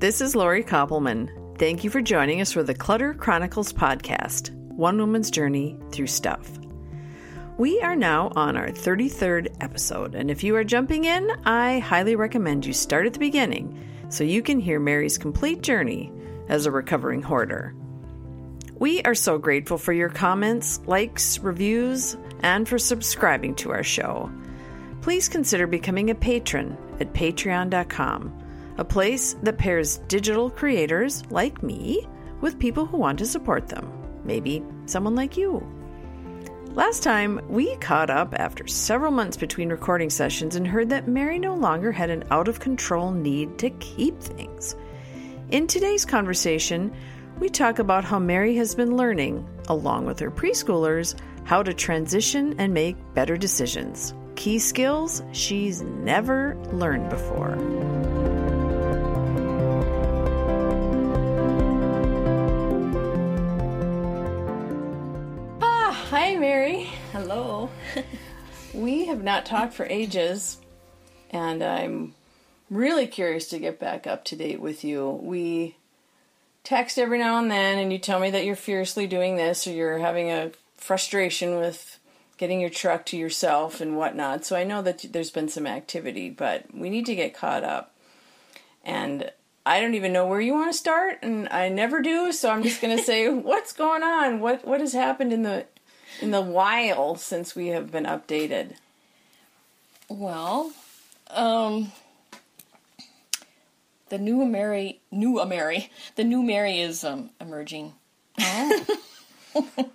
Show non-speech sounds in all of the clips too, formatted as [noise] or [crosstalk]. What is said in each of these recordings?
This is Lori Koppelman. Thank you for joining us for the Clutter Chronicles podcast One Woman's Journey Through Stuff. We are now on our 33rd episode, and if you are jumping in, I highly recommend you start at the beginning so you can hear Mary's complete journey as a recovering hoarder. We are so grateful for your comments, likes, reviews, and for subscribing to our show. Please consider becoming a patron at patreon.com, a place that pairs digital creators like me with people who want to support them. Maybe someone like you. Last time, we caught up after several months between recording sessions and heard that Mary no longer had an out of control need to keep things. In today's conversation, we talk about how Mary has been learning, along with her preschoolers, how to transition and make better decisions. Key skills she's never learned before. Hi, Mary. Hello. [laughs] We have not talked for ages, and I'm really curious to get back up to date with you. We text every now and then, and you tell me that you're fiercely doing this or you're having a frustration with getting your truck to yourself and whatnot. So I know that there's been some activity, but we need to get caught up. And I don't even know where you want to start, and I never do. So I'm just going [laughs] to say, what's going on? What what has happened in the in the while since we have been updated? Well, um, the new Mary, new Mary, the new Mary is um, emerging. Oh. [laughs]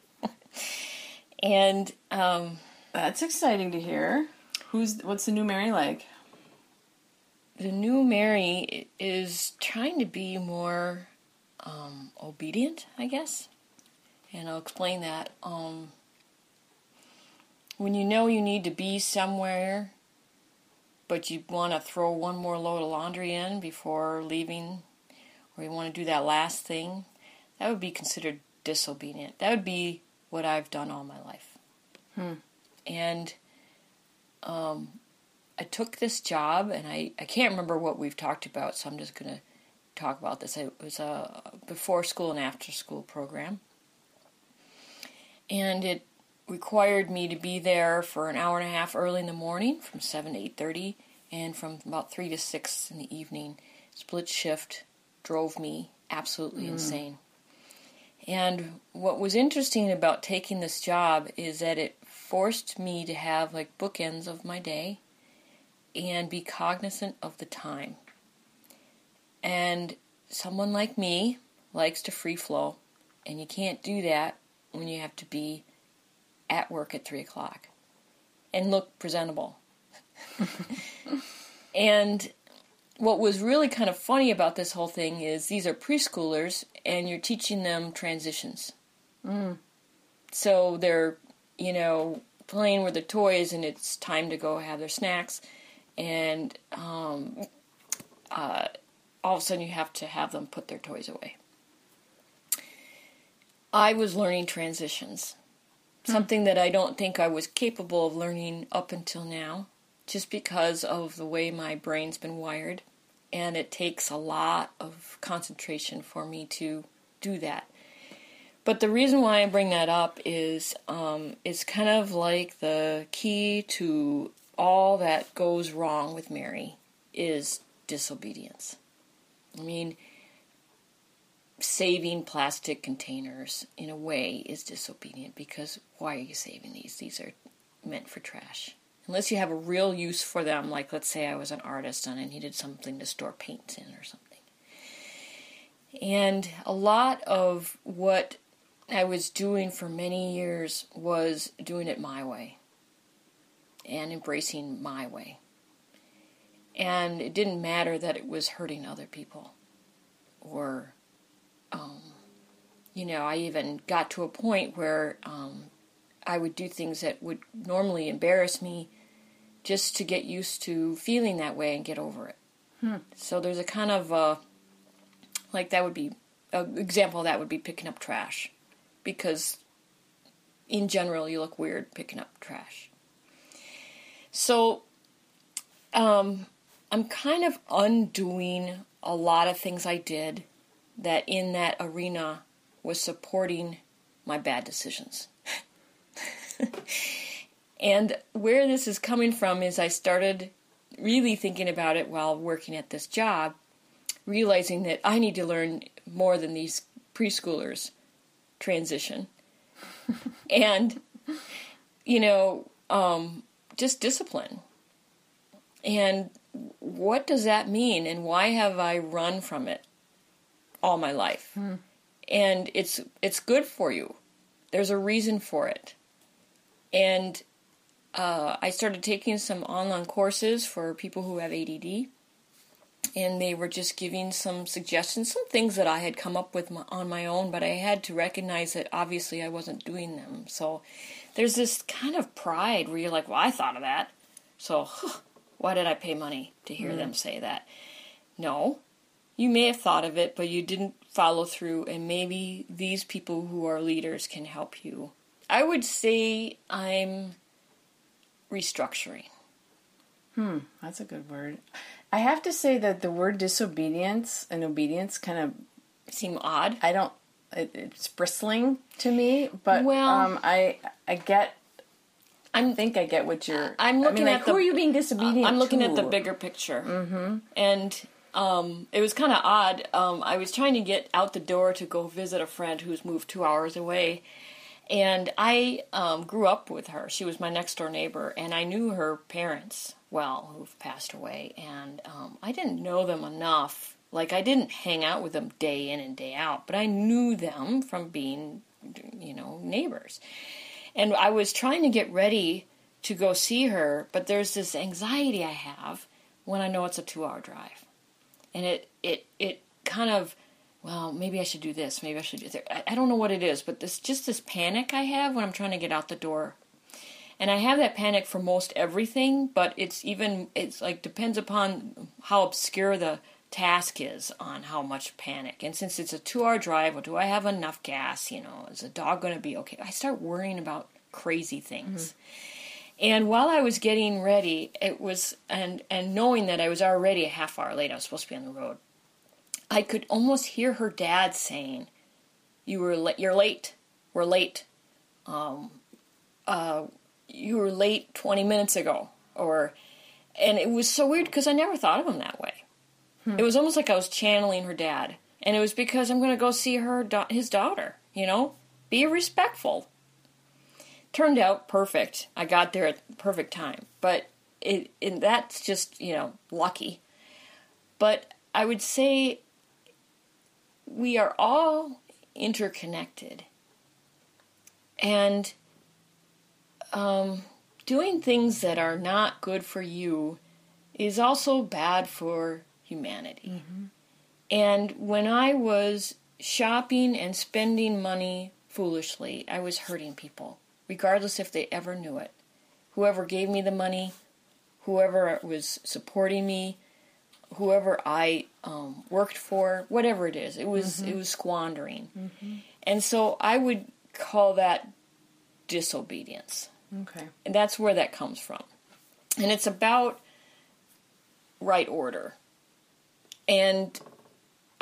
and um, That's exciting to hear. Who's what's the new Mary like? the new Mary is trying to be more um, obedient, I guess. And I'll explain that. Um, when you know you need to be somewhere, but you want to throw one more load of laundry in before leaving, or you want to do that last thing, that would be considered disobedient. That would be what I've done all my life. Hmm. And um, I took this job, and I, I can't remember what we've talked about, so I'm just going to talk about this. It was a before school and after school program. And it required me to be there for an hour and a half early in the morning from 7 to 8.30 and from about 3 to 6 in the evening. Split shift drove me absolutely mm. insane. And what was interesting about taking this job is that it forced me to have like bookends of my day and be cognizant of the time. And someone like me likes to free flow, and you can't do that when you have to be at work at 3 o'clock and look presentable. [laughs] and what was really kind of funny about this whole thing is these are preschoolers and you're teaching them transitions. So they're, you know, playing with the toys and it's time to go have their snacks. And um, uh, all of a sudden you have to have them put their toys away. I was learning transitions, something that I don't think I was capable of learning up until now, just because of the way my brain's been wired. And it takes a lot of concentration for me to do that. But the reason why I bring that up is um, it's kind of like the key to all that goes wrong with Mary is disobedience. I mean, saving plastic containers in a way is disobedient because why are you saving these? These are meant for trash. Unless you have a real use for them, like let's say I was an artist and I needed something to store paints in or something. And a lot of what I was doing for many years was doing it my way and embracing my way. And it didn't matter that it was hurting other people or, um, you know, I even got to a point where um, I would do things that would normally embarrass me just to get used to feeling that way and get over it. So there's a kind of, uh, like that would be, an example of that would be picking up trash. Because in general, you look weird picking up trash. So um, I'm kind of undoing a lot of things I did that in that arena was supporting my bad decisions. [laughs] and where this is coming from is I started really thinking about it while working at this job, realizing that I need to learn more than these preschoolers transition. [laughs] and, you know, um, just discipline. And what does that mean? And why have I run from it all my life? Hmm. And it's it's good for you. There's a reason for it. And uh, I started taking some online courses for people who have ADD, and they were just giving some suggestions, some things that I had come up with my, on my own, but I had to recognize that obviously I wasn't doing them. So there's this kind of pride where you're like, well, I thought of that. So huh, why did I pay money to hear mm. them say that? No, you may have thought of it, but you didn't follow through, and maybe these people who are leaders can help you. I would say I'm restructuring. Hmm, that's a good word. I have to say that the word disobedience and obedience kind of seem odd. I don't. It, it's bristling to me, but well, um, I I get. I think I get what you're. I'm looking I mean, at like, the, who are you being disobedient? I'm looking to? at the bigger picture, mm-hmm. and um, it was kind of odd. Um, I was trying to get out the door to go visit a friend who's moved two hours away, and I um, grew up with her. She was my next door neighbor, and I knew her parents well, who've passed away, and um, I didn't know them enough. Like I didn't hang out with them day in and day out, but I knew them from being, you know, neighbors. And I was trying to get ready to go see her, but there's this anxiety I have when I know it's a two-hour drive, and it it it kind of well, maybe I should do this, maybe I should do that. I, I don't know what it is, but this just this panic I have when I'm trying to get out the door. And I have that panic for most everything, but it's even it's like depends upon how obscure the task is on how much panic. And since it's a 2-hour drive, well, do I have enough gas, you know, is the dog going to be okay? I start worrying about crazy things. Mm-hmm. And while I was getting ready, it was and and knowing that I was already a half hour late, I was supposed to be on the road I could almost hear her dad saying, "You were you're late. We're late. Um, uh, you were late 20 minutes ago." Or, and it was so weird because I never thought of him that way. Hmm. It was almost like I was channeling her dad, and it was because I'm going to go see her his daughter. You know, be respectful. Turned out perfect. I got there at the perfect time, but it, it that's just you know lucky. But I would say we are all interconnected. And um, doing things that are not good for you is also bad for humanity. Mm-hmm. And when I was shopping and spending money foolishly, I was hurting people, regardless if they ever knew it. Whoever gave me the money, whoever was supporting me, whoever I um, worked for, whatever it is. It was mm-hmm. it was squandering, mm-hmm. and so I would call that disobedience. Okay, and that's where that comes from, and it's about right order, and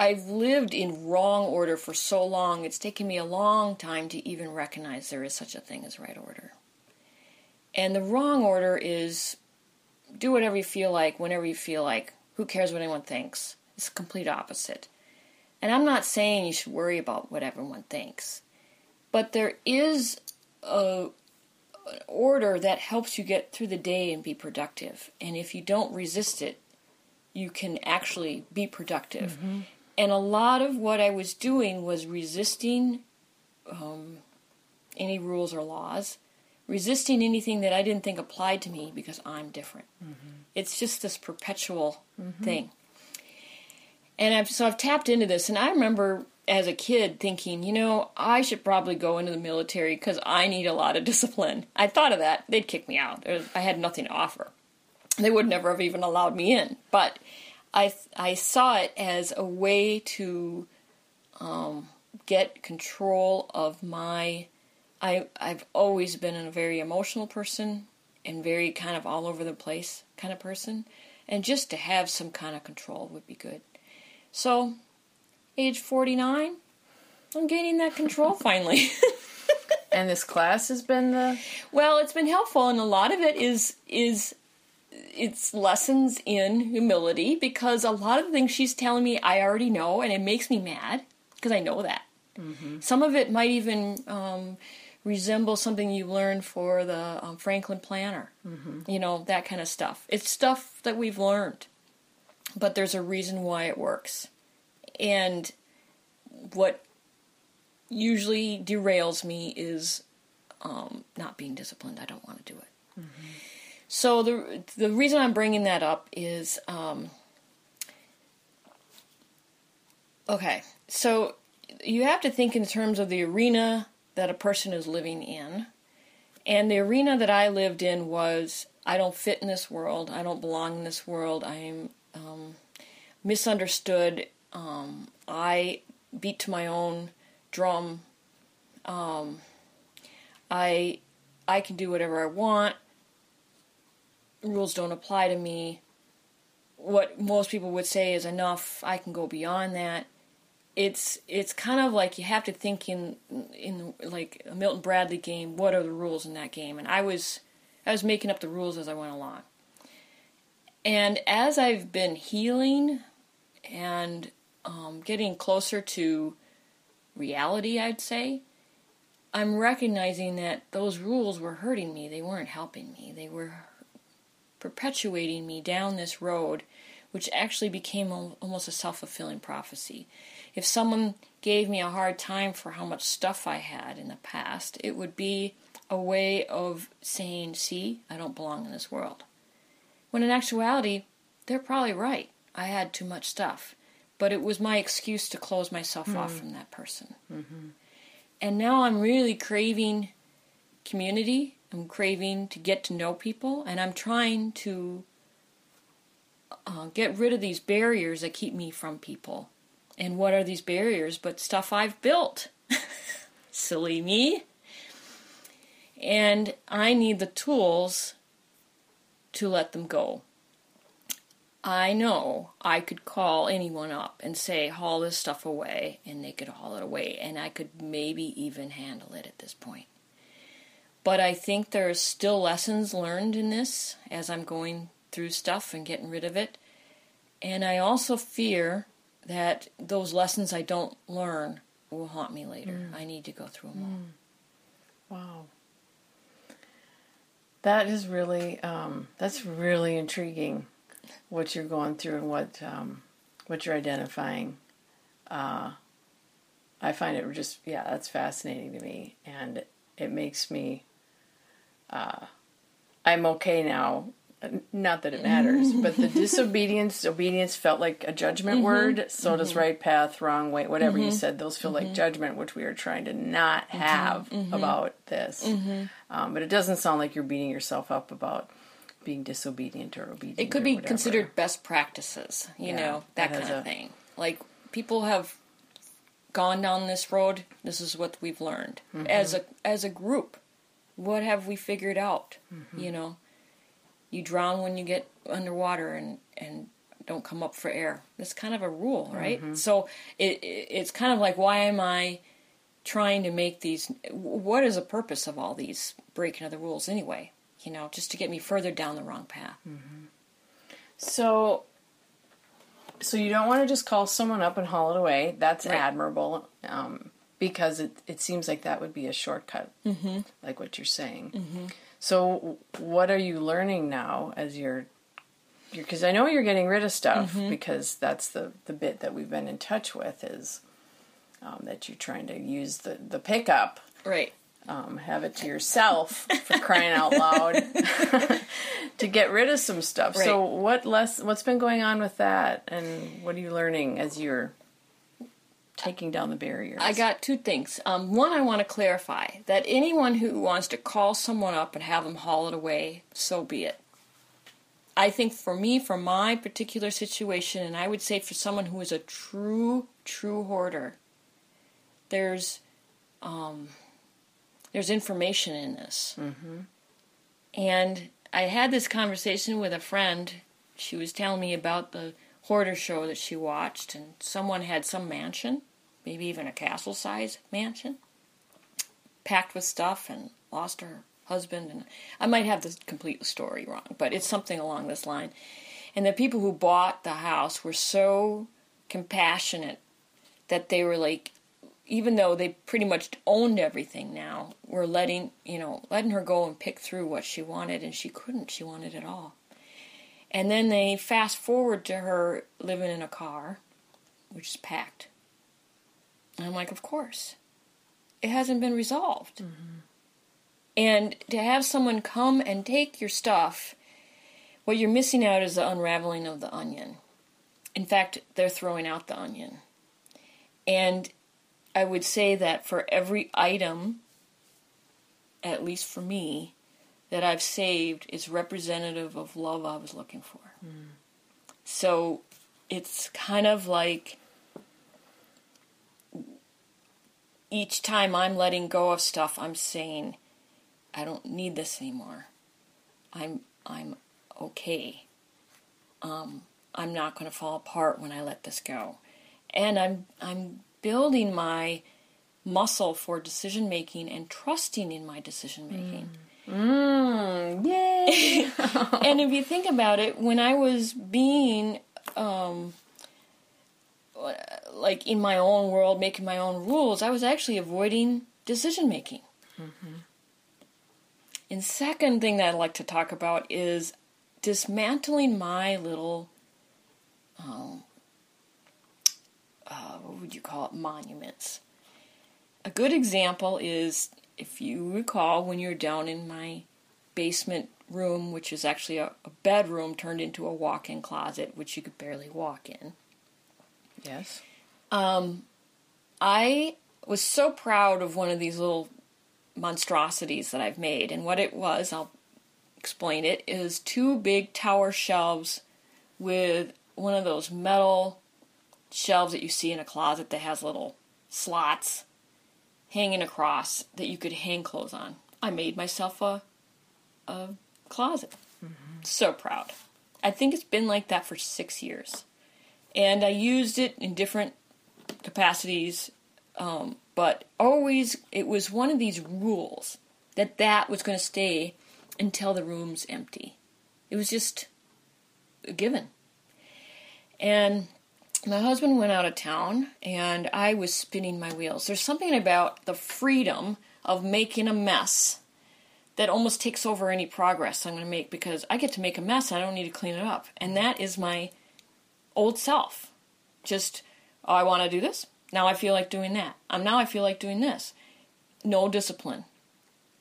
I've lived in wrong order for so long. It's taken me a long time to even recognize there is such a thing as right order. And the wrong order is do whatever you feel like, whenever you feel like, who cares what anyone thinks? It's the complete opposite. And I'm not saying you should worry about what everyone thinks, but there is a an order that helps you get through the day and be productive. And if you don't resist it, you can actually be productive. Mm-hmm. And a lot of what I was doing was resisting um, any rules or laws, resisting anything that I didn't think applied to me because I'm different. Mm-hmm. It's just this perpetual mm-hmm. thing. And I've, so I've tapped into this, and I remember as a kid thinking, you know, I should probably go into the military because I need a lot of [laughs] discipline. I thought of that. They'd kick me out. I had nothing to offer. They would never have even allowed me in. But I, I saw it as a way to um, get control of my. I, I've always been a very emotional person and very kind of all over the place kind of person. And just to have some kind of control would be good. So, age 49, I'm gaining that control [laughs] finally. [laughs] and this class has been the well, it's been helpful and a lot of it is is it's lessons in humility because a lot of the things she's telling me I already know and it makes me mad because I know that. Mm-hmm. Some of it might even um, resemble something you learned for the um, Franklin Planner. Mm-hmm. You know, that kind of stuff. It's stuff that we've learned, but there's a reason why it works. And what usually derails me is um, not being disciplined. I don't want to do it. Mm-hmm. So the the reason I'm bringing that up is um, okay. So you have to think in terms of the arena that a person is living in. And the arena that I lived in was I don't fit in this world. I don't belong in this world. I am um, misunderstood. Um, I beat to my own drum. Um, I I can do whatever I want. Rules don't apply to me. What most people would say is enough. I can go beyond that it's it's kind of like you have to think in in like a Milton Bradley game. What are the rules in that game? And I was I was making up the rules as I went along. And as I've been healing and um, getting closer to reality, I'd say, I'm recognizing that those rules were hurting me. They weren't helping me. They were perpetuating me down this road, which actually became almost a self fulfilling prophecy if someone gave me a hard time for how much stuff I had in the past, it would be a way of saying, see, I don't belong in this world. When in actuality, they're probably right. I had too much stuff. But it was my excuse to close myself mm off from that person. Mm-hmm. And now I'm really craving community. I'm craving to get to know people. And I'm trying to uh, get rid of these barriers that keep me from people and what are these barriers but stuff I've built? [laughs] Silly me. And I need the tools to let them go. I know I could call anyone up and say, haul this stuff away, and they could haul it away, and I could maybe even handle it at this point. But I think there are still lessons learned in this as I'm going through stuff and getting rid of it. And I also fear that those lessons I don't learn will haunt me later. Mm. I need to go through them all. Mm. Wow. That is really um, that's really intriguing what you're going through and what um, what you're identifying. Uh, I find it just yeah that's fascinating to me and it makes me uh, I'm okay now not that it matters, [laughs] but the disobedience, obedience felt like a judgment mm-hmm. word. So mm-hmm. does right path, wrong way, whatever mm-hmm. you said, those feel like mm-hmm. judgment, which we are trying to not mm-hmm. have mm-hmm. about this. Um, but it doesn't sound like you're beating yourself up about being disobedient or obedient. It could be whatever. considered best practices, you yeah, know, that, that kind of a, thing. Like people have gone down this road. This is what we've learned as a as a group. What have we figured out? You know you drown when you get underwater and and don't come up for air. That's kind of a rule, right? Mm-hmm. So it, it, it's kind of like why am I trying to make these? What is the purpose of all these breaking of the rules anyway? You know, just to get me further down the wrong path. Mm-hmm. So, so you don't want to just call someone up and haul it away. That's right. admirable. Um, because it, it seems like that would be a shortcut, mm-hmm. like what you're saying. Mm-hmm. So, what are you learning now as you're? Because I know you're getting rid of stuff mm-hmm. because that's the the bit that we've been in touch with is um, that you're trying to use the the pickup right. Um, have it to yourself for crying out loud [laughs] to get rid of some stuff. Right. So what less what's been going on with that and what are you learning as you're taking down the barriers? I got two things. Um, one, I want to clarify that anyone who wants to call someone up and have them haul it away, so be it. I think for me, for my particular situation, and I would say for someone who is a true, true hoarder, there's um, there's information in this. Mm-hmm. And I had this conversation with a friend. She was telling me about the hoarder show that she watched, and someone had some mansion, maybe even a castle size mansion, packed with stuff and lost her husband. And I might have the complete story wrong, but it's something along this line. And the people who bought the house were so compassionate that they were like, even though they pretty much owned everything now, were letting you know letting her go and pick through what she wanted, and she couldn't. She wanted it all. And then they fast forward to her living in a car, which is packed. And I'm like, of course, it hasn't been resolved. Mm-hmm. And to have someone come and take your stuff, what you're missing out is the unraveling of the onion. In fact, they're throwing out the onion. And I would say that for every item, at least for me, that I've saved is representative of love I was looking for. Mm. So it's kind of like each time I'm letting go of stuff, I'm saying, I don't need this anymore. I'm I'm okay. Um, I'm not going to fall apart when I let this go, and I'm I'm building my muscle for decision making and trusting in my decision making. Mm. Mm, yay! [laughs] and if you think about it, when I was being um, like in my own world, making my own rules, I was actually avoiding decision making. Mm-hmm. And second thing that I'd like to talk about is dismantling my little, um, uh, what would you call it, monuments. A good example is, if you recall, when you're down in my basement room, which is actually a, a bedroom turned into a walk in closet, which you could barely walk in. Yes. Um, I was so proud of one of these little monstrosities that I've made. And what it was, I'll explain it, is two big tower shelves with one of those metal shelves that you see in a closet that has little slots hanging across that you could hang clothes on. I made myself a a closet. Mm-hmm. So proud. I think it's been like that for six years. And I used it in different capacities um, but always it was one of these rules that that was going to stay until the room's empty. It was just a given. And my husband went out of town and I was spinning my wheels. There's something about the freedom of making a mess that almost takes over any progress I'm going to make because I get to make a mess and I don't need to clean it up. And that is my old self. Just, oh, I want to do this. Now I feel like doing that. Um, now I feel like doing this. No discipline.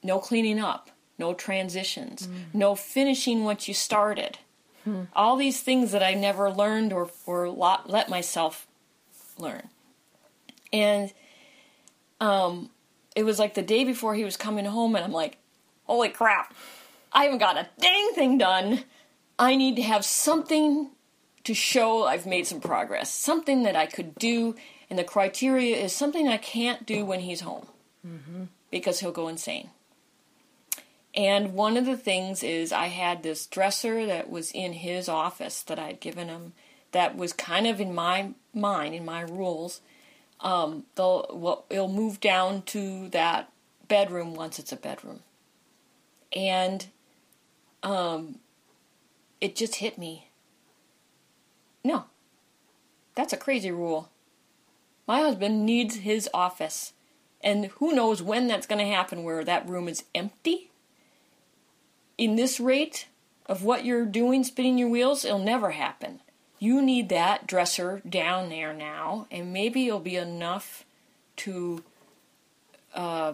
No cleaning up. No transitions. Mm. No finishing what you started. Hmm. All these things that I never learned or, or let myself learn. And um, it was like the day before he was coming home, and I'm like, holy crap, I haven't got a dang thing done. I need to have something to show I've made some progress, something that I could do and the criteria is something I can't do when he's home mm-hmm. because he'll go insane. And one of the things is I had this dresser that was in his office that I'd given him that was kind of in my mind, in my rules. Um, they'll, well, it'll move down to that bedroom once it's a bedroom. And um, it just hit me. No, that's a crazy rule. My husband needs his office. And who knows when that's going to happen where that room is empty? In this rate of what you're doing, spinning your wheels, it'll never happen. You need that dresser down there now, and maybe it'll be enough to, uh,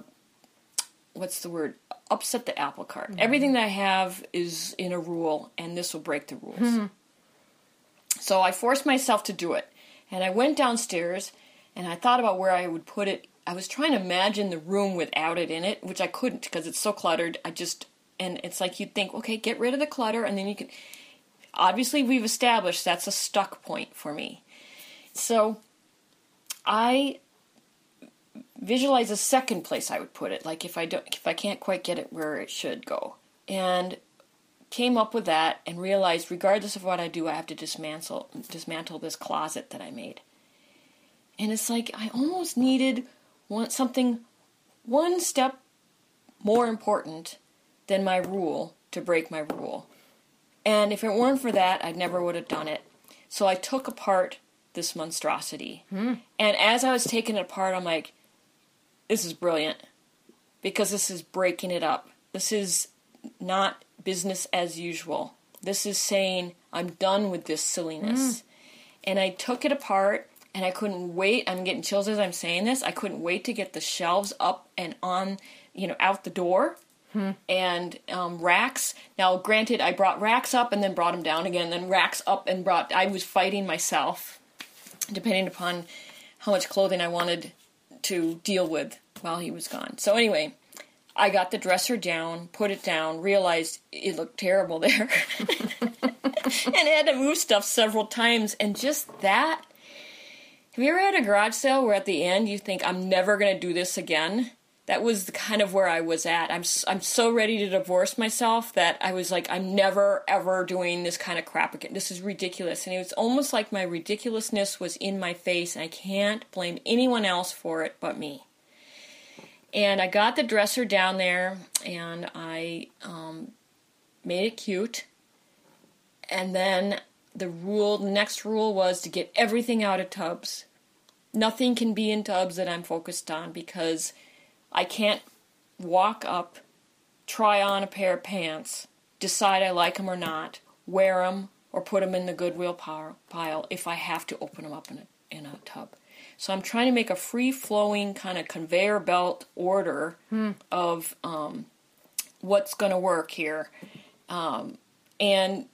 what's the word? Upset the apple cart. Mm-hmm. Everything that I have is in a rule, and this will break the rules. Mm-hmm. So I forced myself to do it. And I went downstairs and I thought about where I would put it. I was trying to imagine the room without it in it, which I couldn't because it's so cluttered. I just and it's like you'd think, okay, get rid of the clutter, and then you can. Obviously, we've established that's a stuck point for me. So, I visualize a second place I would put it. Like if I don't, if I can't quite get it where it should go, and came up with that and realized regardless of what I do, I have to dismantle dismantle this closet that I made. And it's like I almost needed one something one step more important than my rule to break my rule. And if it weren't for that, I never would have done it. So I took apart this monstrosity. Hmm. And as I was taking it apart, I'm like, this is brilliant. Because this is breaking it up. This is not business as usual. This is saying, I'm done with this silliness. And I took it apart and I couldn't wait. I'm getting chills as I'm saying this. I couldn't wait to get the shelves up and on, you know, out the door. And um, racks. Now, granted, I brought racks up and then brought them down again, then racks up and brought. I was fighting myself, depending upon how much clothing I wanted to deal with while he was gone. So, anyway, I got the dresser down, put it down, realized it looked terrible [laughs] there, and had to move stuff several times. And just that. Have you ever had a garage sale where at the end you think, I'm never going to do this again? That was the kind of where I was at. I'm, I'm so ready to divorce myself that I was like, I'm never, ever doing this kind of crap again. This is ridiculous. And it was almost like my ridiculousness was in my face, and I can't blame anyone else for it but me. And I got the dresser down there, and I um, made it cute. And then the rule, the next rule was to get everything out of tubs. Nothing can be in tubs that I'm focused on because I can't walk up, try on a pair of pants, decide I like them or not, wear them, or put them in the Goodwill pile if I have to open them up in a, in a tub. So I'm trying to make a free flowing kind of conveyor belt order of um, what's going to work here. Um, and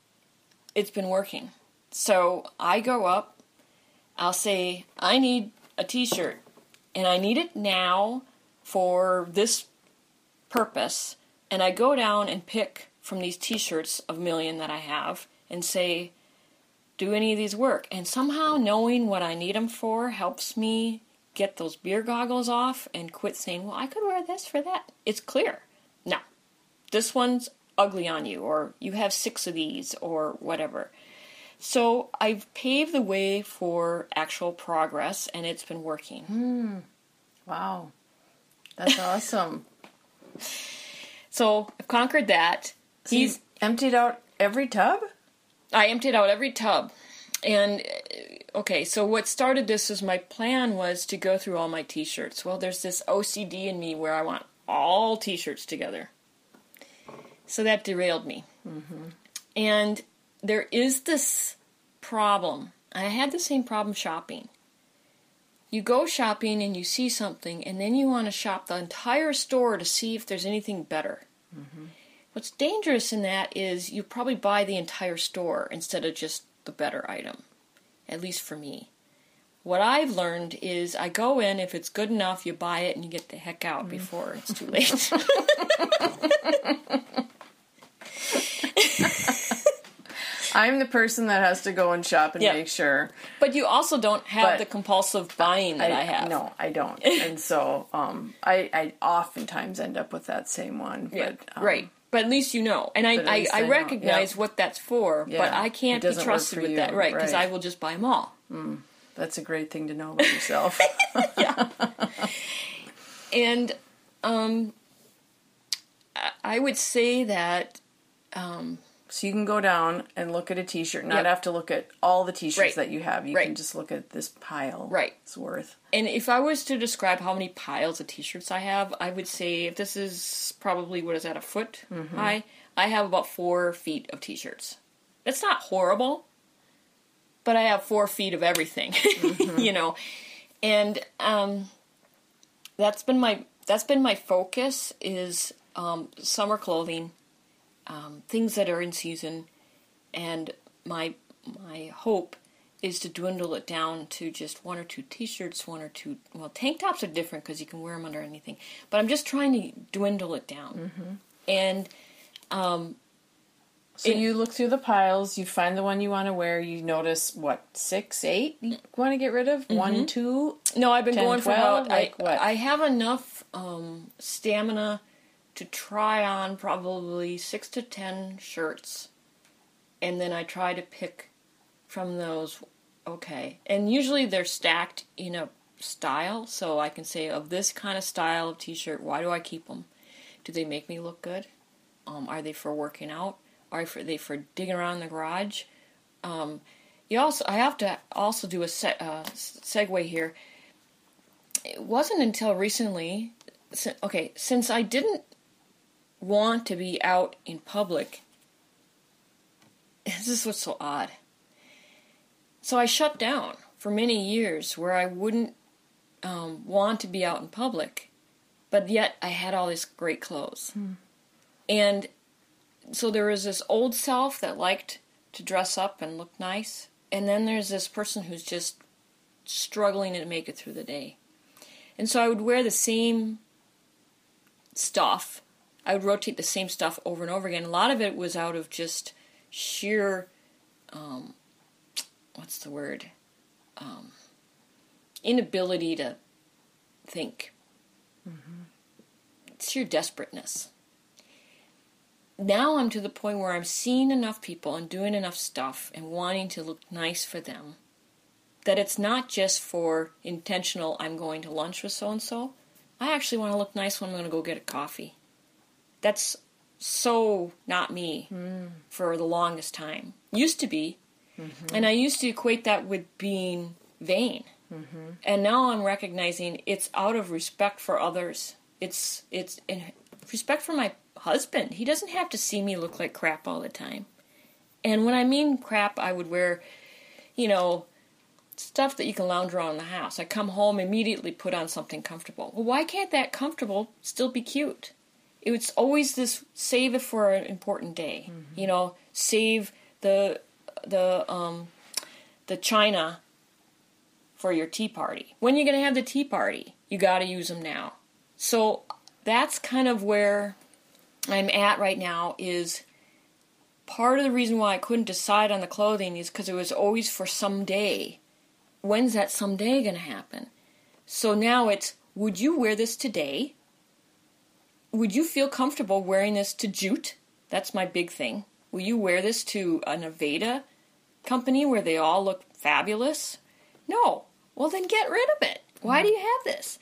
it's been working. So I go up, I'll say, I need a t shirt, and I need it now for this purpose. And I go down and pick from these t shirts of million that I have and say, do any of these work? And somehow knowing what I need them for helps me get those beer goggles off and quit saying, well, I could wear this for that. It's clear. No, this one's ugly on you, or you have six of these, or whatever. So I've paved the way for actual progress, and it's been working. Hmm. Wow. That's awesome. So I've conquered that. He's emptied out every tub? I emptied out every tub. And uh, okay, so what started this is my plan was to go through all my t-shirts. Well, there's this OCD in me where I want all t-shirts together. So that derailed me. And there is this problem. I had the same problem shopping. You go shopping and you see something, and then you want to shop the entire store to see if there's anything better. Mm-hmm. What's dangerous in that is you probably buy the entire store instead of just the better item, at least for me. What I've learned is I go in, if it's good enough, you buy it and you get the heck out mm. before it's too [laughs] late. [laughs] I'm the person that has to go and shop and Yeah. make sure. but you also don't have But the compulsive buying that I, have. No, I don't. [laughs] and so um, I, I oftentimes end up with that same one. But, Yeah, um, right. But at least you know, and I, I, I I recognize what that's for. Yeah. But I can't be trusted with you, that, right? Because right. I will just buy them all. That's a great thing to know about yourself. [laughs] Yeah. And um, I- I would say that um, so you can go down and look at a T-shirt, not Yep. have to look at all the T-shirts Right. that you have. You Right. can just look at this pile. Right. It's worth. And if I was to describe how many piles of t-shirts I have, I would say if this is probably what is that a foot Mm-hmm. high, I have about four feet of t-shirts. That's not horrible, but I have four feet of everything, [laughs] Mm-hmm. you know, and um, that's been my that's been my focus is um, summer clothing, um, things that are in season, and my my hope is to dwindle it down to just one or two t-shirts, one or two. Well, tank tops are different because you can wear them under anything. But I'm just trying to dwindle it down. And So It- you look through the piles, you find the one you want to wear. You notice what six, eight you want to get rid of. One, two. no, I've been 10, going for 12, about. like I, what? I have enough um, stamina to try on probably six to ten shirts, and then I try to pick from those. Okay, and usually they're stacked in a style, so I can say of this kind of style of T-shirt. Why do I keep them? Do they make me look good? Um, are they for working out? Are they for digging around in the garage? Um, you also, I have to also do a se- uh, segue here. It wasn't until recently, okay, since I didn't want to be out in public. This is what's so odd. So I shut down for many years where I wouldn't um, want to be out in public, but yet I had all these great clothes. Hmm. And so there was this old self that liked to dress up and look nice, and then there's this person who's just struggling to make it through the day. And so I would wear the same stuff. I would rotate the same stuff over and over again. A lot of it was out of just sheer, um, what's the word? Um, inability to think. Mm-hmm. Sheer desperateness now I'm to the point where I'm seeing enough people and doing enough stuff and wanting to look nice for them that it's not just for intentional, I'm going to lunch with so and so. I actually want to look nice when I'm going to go get a coffee. That's so not me mm. for the longest time. Used to be. Mm-hmm. And I used to equate that with being vain. Mm-hmm. And now I'm recognizing it's out of respect for others. It's it's respect for my husband. He doesn't have to see me look like crap all the time. And when I mean crap, I would wear, you know, stuff that you can lounge around in the house. I come home, immediately put on something comfortable. Well, why can't that comfortable still be cute? It's always this save it for an important day. Mm-hmm. You know, save the the um the china for your tea party. When you're going to have the tea party, you got to use them now. So that's kind of where I'm at right now is part of the reason why I couldn't decide on the clothing is because it was always for someday. When's that someday going to happen? So now it's would you wear this today? Would you feel comfortable wearing this to Jute? That's my big thing. Will you wear this to a Nevada company where they all look fabulous? No. Well, then get rid of it. Why do you have this?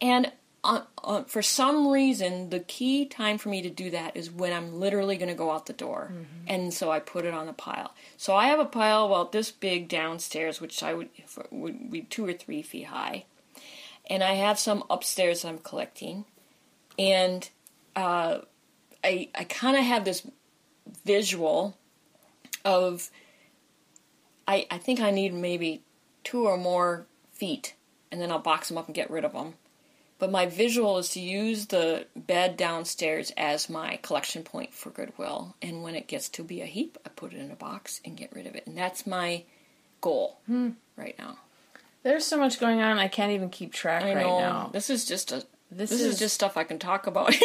And uh, uh, for some reason, the key time for me to do that is when I'm literally going to go out the door. Mm-hmm. And so I put it on a pile. So I have a pile about this big downstairs, which I would, would be two or three feet high. And I have some upstairs that I'm collecting. And uh, I, I kind of have this visual of I, I think I need maybe two or more feet, and then I'll box them up and get rid of them but my visual is to use the bed downstairs as my collection point for Goodwill. And when it gets to be a heap, I put it in a box and get rid of it. And that's my goal hmm. right now. There's so much going on, I can't even keep track I right know. now. This is just a this, this is, is just stuff I can talk about. [laughs]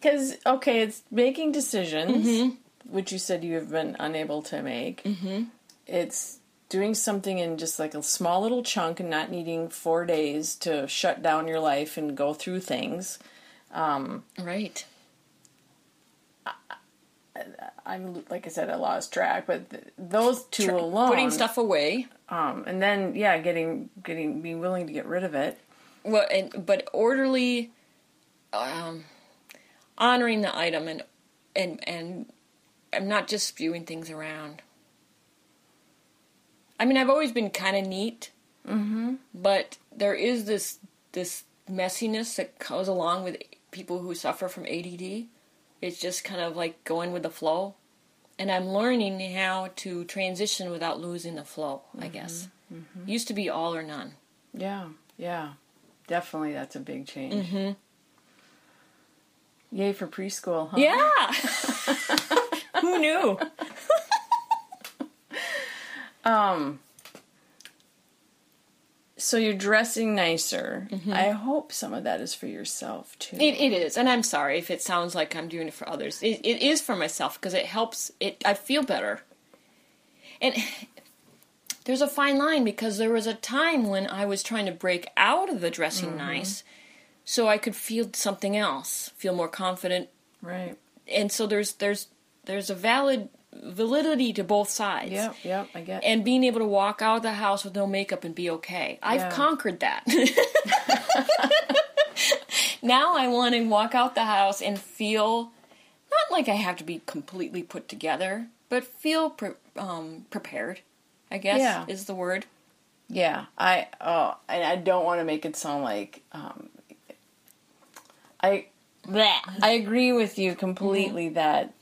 Because okay, it's making decisions, mm-hmm. which you said you have been unable to make. Mm-hmm. It's doing something in just like a small little chunk and not needing four days to shut down your life and go through things. Um, right. I, am like I said, I lost track, but th- those two Tra- alone, putting stuff away, um, and then yeah, getting getting being willing to get rid of it. Well, and but orderly, um, honoring the item and and and I'm not just spewing things around. I mean, I've always been kind of neat, mm-hmm. but there is this this messiness that goes along with people who suffer from ADD. It's just kind of like going with the flow, and I'm learning how to transition without losing the flow. Mm-hmm. I guess mm-hmm. used to be all or none. Yeah, yeah, definitely. That's a big change. Mm-hmm. Yay for preschool, huh? Yeah. [laughs] Who knew? [laughs] Um. So you're dressing nicer. Mm-hmm. I hope some of that is for yourself too. It, it is, and I'm sorry if it sounds like I'm doing it for others. It, it is for myself because it helps. It I feel better, and [sighs] there's a fine line because there was a time when I was trying to break out of the dressing nice so I could feel something else, feel more confident. Right. And so there's there's there's a valid validity to both sides. Yeah, yeah, I get. And being able to walk out of the house with no makeup and be okay. I've Yeah. conquered that. [laughs] now I want to walk out the house and feel not like I have to be completely put together, but feel pre- um, prepared. I guess Yeah. is the word. Yeah, I oh, and I don't want to make it sound like um, I I agree with you completely that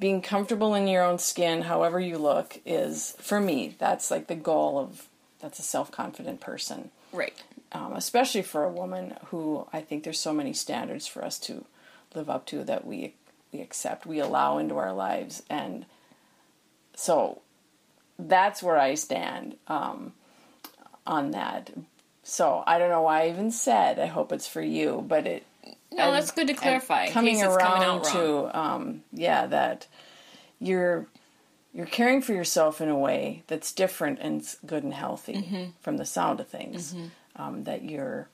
being comfortable in your own skin, however you look, is for me. That's like the goal of that's a self confident person, Right. um, especially for a woman who I think there's so many standards for us to live up to that we we accept, we allow into our lives, and so that's where I stand um, on that. So I don't know why I even said. I hope it's for you, but it. No, that's good to clarify. in Coming around coming to, um, yeah, that you're you're caring for yourself in a way that's different and good and healthy Mm-hmm. from the sound of things. Um, that you're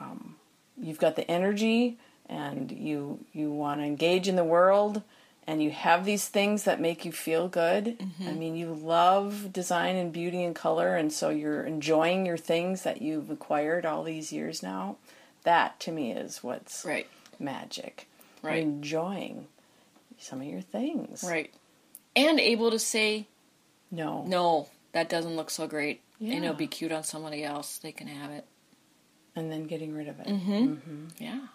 um, you've got the energy and you you want to engage in the world and you have these things that make you feel good. Mm-hmm. I mean, you love design and beauty and color, and so you're enjoying your things that you've acquired all these years now. That to me is what's Right. magic. Right. Enjoying some of your things. Right. And able to say No. no, that doesn't look so great, and Yeah. it'll be cute on somebody else. They can have it. And then getting rid of it. Mm-hmm. Yeah.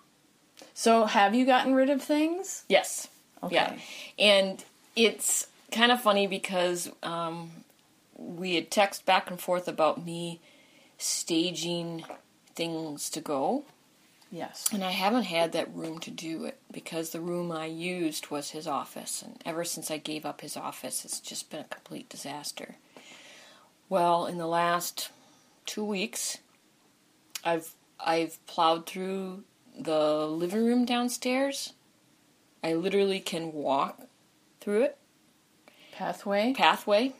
So, have you gotten rid of things? Yes. Okay. Yeah. And it's kind of funny because um, we had text back and forth about me staging things to go. Yes. And I haven't had that room to do it because the room I used was his office. And ever since I gave up his office, it's just been a complete disaster. Well, in the last two weeks, I've I've plowed through the living room downstairs. I literally can walk through it, Pathway. pathway.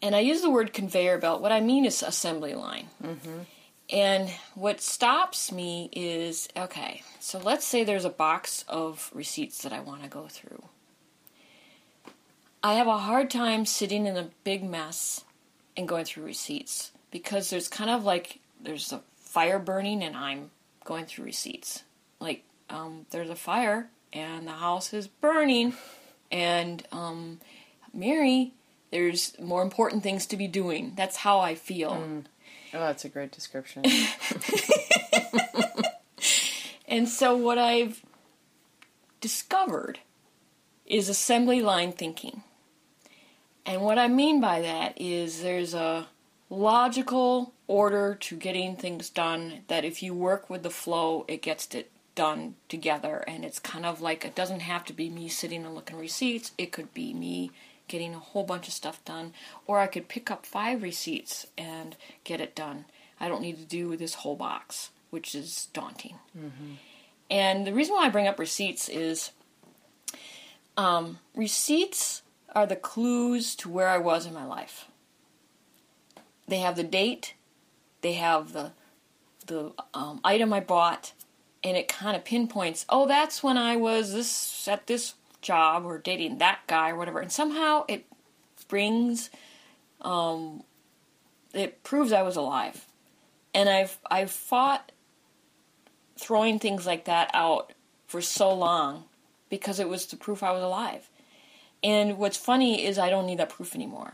And I use the word conveyor belt. What I mean is assembly line. Mm-hmm. And what stops me is okay, so let's say there's a box of receipts that I want to go through. I have a hard time sitting in a big mess and going through receipts because there's kind of like there's a fire burning and I'm going through receipts. Like um, there's a fire and the house is burning, and um, Mary, there's more important things to be doing. That's how I feel. Oh, that's a great description. [laughs] And so what I've discovered is assembly line thinking. And what I mean by that is there's a logical order to getting things done that if you work with the flow, it gets it done together. And it's kind of like it doesn't have to be me sitting and looking receipts, it could be me getting a whole bunch of stuff done, or I could pick up five receipts and get it done. I don't need to do this whole box, which is daunting. And the reason why I bring up receipts is um, receipts are the clues to where I was in my life. They have the date, they have the the um, item I bought, and it kind of pinpoints. Oh, that's when I was this at this job or dating that guy or whatever. And somehow it brings, um, it proves I was alive. And I've I've fought throwing things like that out for so long because it was the proof I was alive. And what's funny is I don't need that proof anymore.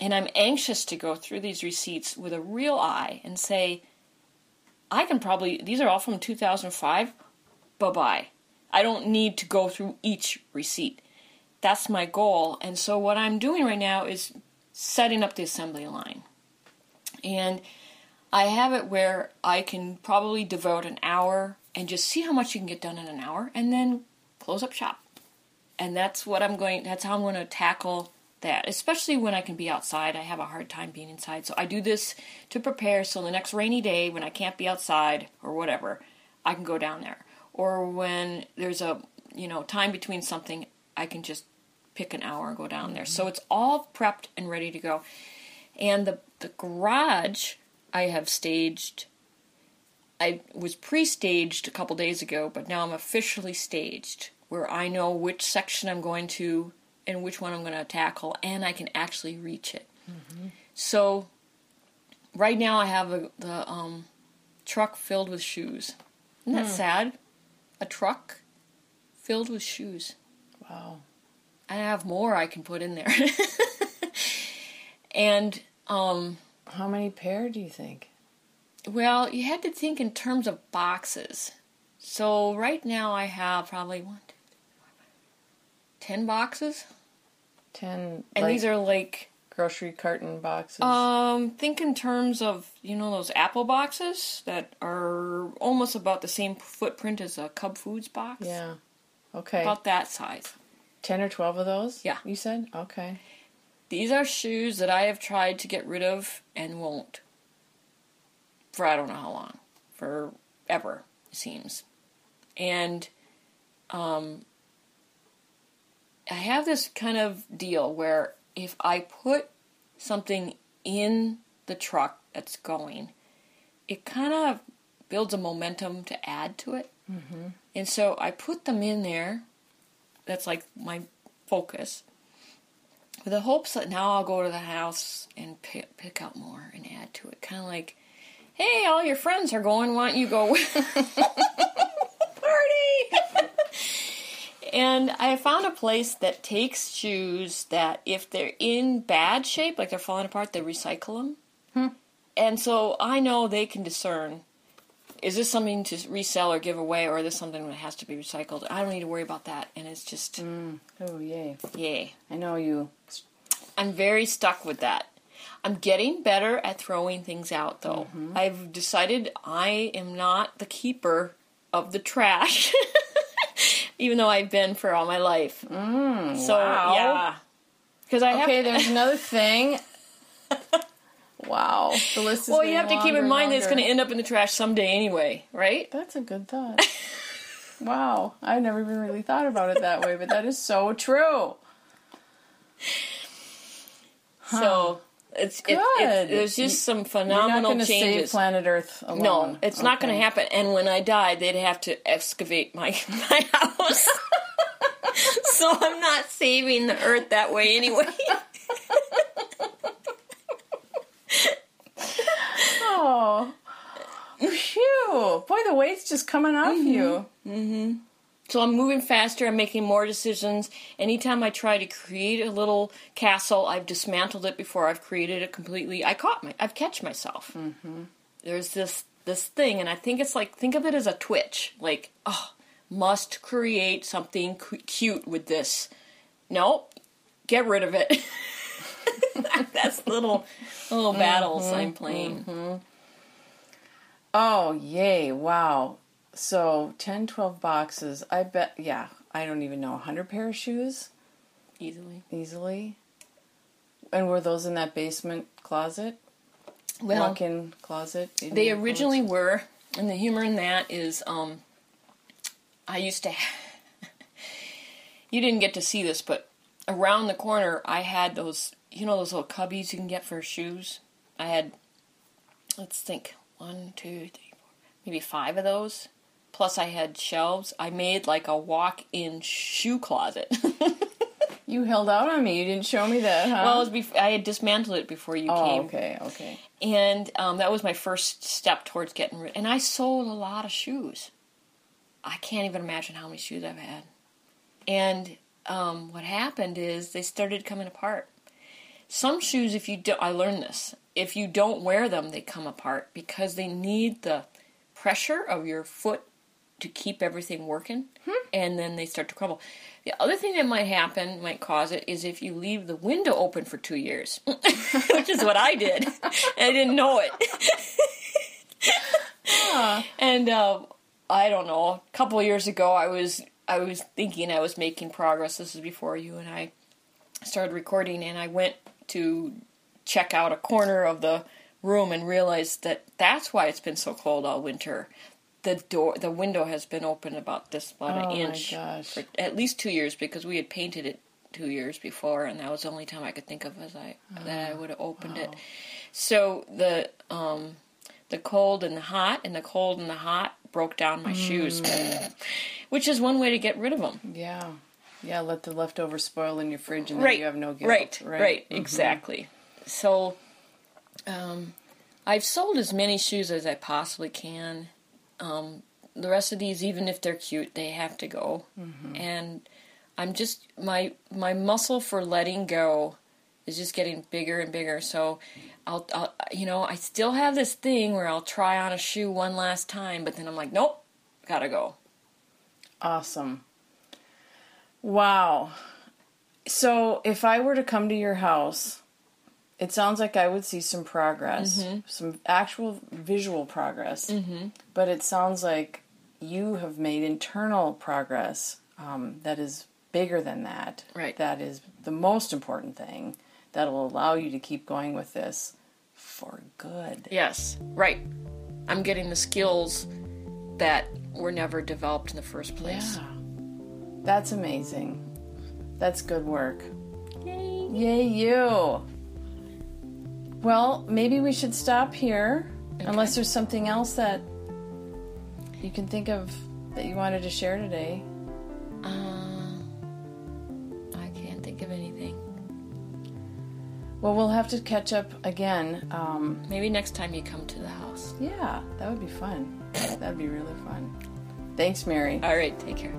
And I'm anxious to go through these receipts with a real eye and say, I can probably, these are all from 2005. Bye bye. I don't need to go through each receipt. That's my goal. And so what I'm doing right now is setting up the assembly line. And I have it where I can probably devote an hour and just see how much you can get done in an hour and then close up shop. And that's what I'm going that's how I'm going to tackle that, especially when I can be outside. I have a hard time being inside. So I do this to prepare so the next rainy day when I can't be outside or whatever, I can go down there. Or when there's a, you know, time between something, I can just pick an hour and go down there. So mm-hmm. it's all prepped and ready to go. And the the garage I have staged. I was pre-staged a couple days ago, but now I'm officially staged, where I know which section I'm going to and which one I'm going to tackle, and I can actually reach it. Mm-hmm. So, right now I have a, the um, truck filled with shoes. Isn't that hmm. sad? A truck filled with shoes. Wow. I have more I can put in there. [laughs] and um, How many pair do you think? well, you had to think in terms of boxes. So right now I have probably one, two, three, four, five, ten boxes, Ten. and like, these are like grocery carton boxes. um, think in terms of you know those Apple boxes that are almost about the same footprint as a Cub Foods box. yeah. Okay. about that size. Ten or twelve of those. Yeah. You said okay. These are shoes that I have tried to get rid of and won't. For I don't know how long. Forever, it seems. And um, I have this kind of deal where if I put something in the truck that's going, it kind of builds a momentum to add to it. Mm-hmm. And so I put them in there. That's like my focus with the hopes that now I'll go to the house and pick, pick out more and add to it. Kind of like, hey, all your friends are going, why don't you go? [laughs] and I found a place that takes shoes that if they're in bad shape, like they're falling apart, they recycle them. Hmm. And so I know they can discern. Is this something to resell or give away, or is this something that has to be recycled? I don't need to worry about that, and it's just hmm. Oh yay! yay. I know you. I'm very stuck with that. I'm getting better at throwing things out, though. Mm-hmm. I've decided I am not the keeper of the trash, [laughs] even though I've been for all my life. Mm, so wow. yeah, because I Okay, have. there's another [laughs] thing. wow, the list is. well, you have to keep in mind that it's going to end up in the trash someday anyway, right? That's a good thought. [laughs] wow, I've never even really thought about it that way, but that is so true. So it's, it, Good. it, there's just some phenomenal You're not to save planet Earth alone. No, it's not going to happen. And when I die, they'd have to excavate my [laughs] my house. [laughs] so I'm not saving the earth that way anyway. [laughs] Oh, phew! Boy, the weight's just coming off Mm-hmm. you. So I'm moving faster. I'm making more decisions. Anytime I try to create a little castle, I've dismantled it before I've created it completely. I caught my, I've catch myself. Mm-hmm. There's this this thing, and I think it's like think of it as a twitch. Like, oh, must create something cu- cute with this. No, get rid of it. [laughs] That's little little battles I'm playing. Oh, yay! Wow. So 10, 12 boxes. I bet. Yeah, I don't even know. hundred pair of shoes easily. easily. And were those in that basement closet? Well, Walk-in closet. They originally were, and the humor in that is, um, I used to. [laughs] you didn't get to see this, but around the corner, I had those, you know, those little cubbies you can get for shoes. I had, let's think, one, two, three, four, maybe five of those. Plus, I had shelves. I made like a walk-in shoe closet. [laughs] You held out on me. You didn't show me that, huh? well, it was bef- I had dismantled it before you oh, came. okay, okay. and um, that was my first step towards getting rid. And I sold a lot of shoes. I can't even imagine how many shoes I've had. And um, what happened is they started coming apart. Some shoes, if you do, I learned this. If you don't wear them, they come apart because they need the pressure of your foot to keep everything working, and then they start to crumble. The other thing that might happen, might cause it, is if you leave the window open for two years, [laughs] which is what I did. and I didn't know it. [laughs] And uh, I don't know. A couple of years ago, I was I was thinking I was making progress. This is before you and I started recording, and I went to check out a corner of the room and realized that that's why it's been so cold all winter. The door, the window has been open about this about Oh, an inch for at least two years because we had painted it two years before, and that was the only time I could think of as I that I would have opened it. So the um, the cold and the hot, and the cold and the hot broke down my shoes, which is one way to get rid of them. Yeah. Yeah, let the leftover spoil in your fridge and then Right, you have no guilt. right, right, Mhm. exactly. So, um, I've sold as many shoes as I possibly can. Um, the rest of these, even if they're cute, they have to go. And I'm just my my muscle for letting go is just getting bigger and bigger. So, I'll, I'll you know I still have this thing where I'll try on a shoe one last time, but then I'm like, nope, gotta go. Awesome. Wow. So if I were to come to your house, it sounds like I would see some progress, some actual visual progress. Mm-hmm. But it sounds like you have made internal progress um, that is bigger than that. Right. That is the most important thing that will allow you to keep going with this for good. Yes, right. I'm getting the skills that were never developed in the first place. Yeah. That's amazing. That's good work. Yay. Yay, you. Well, maybe we should stop here, unless there's something else that you can think of that you wanted to share today. Uh, I can't think of anything. Well, we'll have to catch up again. Um, Maybe next time you come to the house. yeah, that would be fun. That'd be really fun. Thanks, Mary. All right, take care.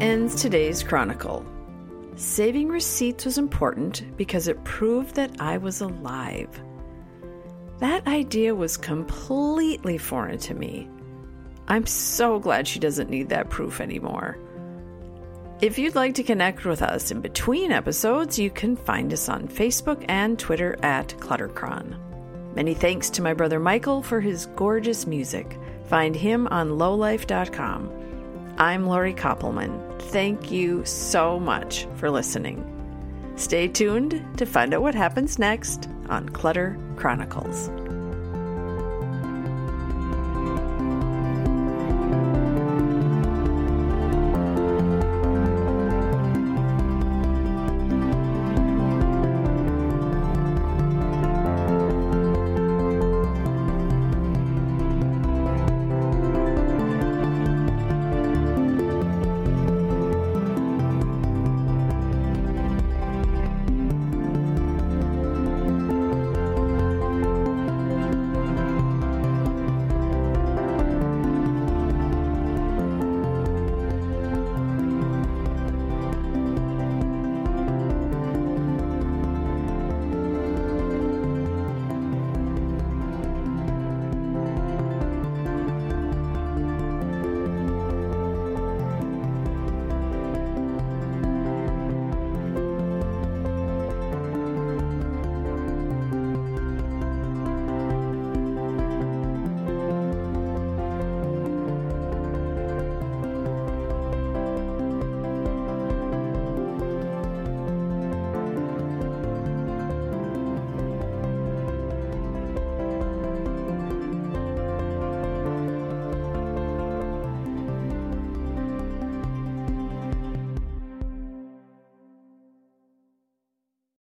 Ends today's chronicle. Saving receipts was important because it proved that I was alive. That idea was completely foreign to me. I'm so glad she doesn't need that proof anymore. If you'd like to connect with us in between episodes, you can find us on Facebook and Twitter at Cluttercron. Many thanks to my brother Michael for his gorgeous music. Find him on lowlife.com. I'm Lori Koppelman. Thank you so much for listening. Stay tuned to find out what happens next on Clutter Chronicles.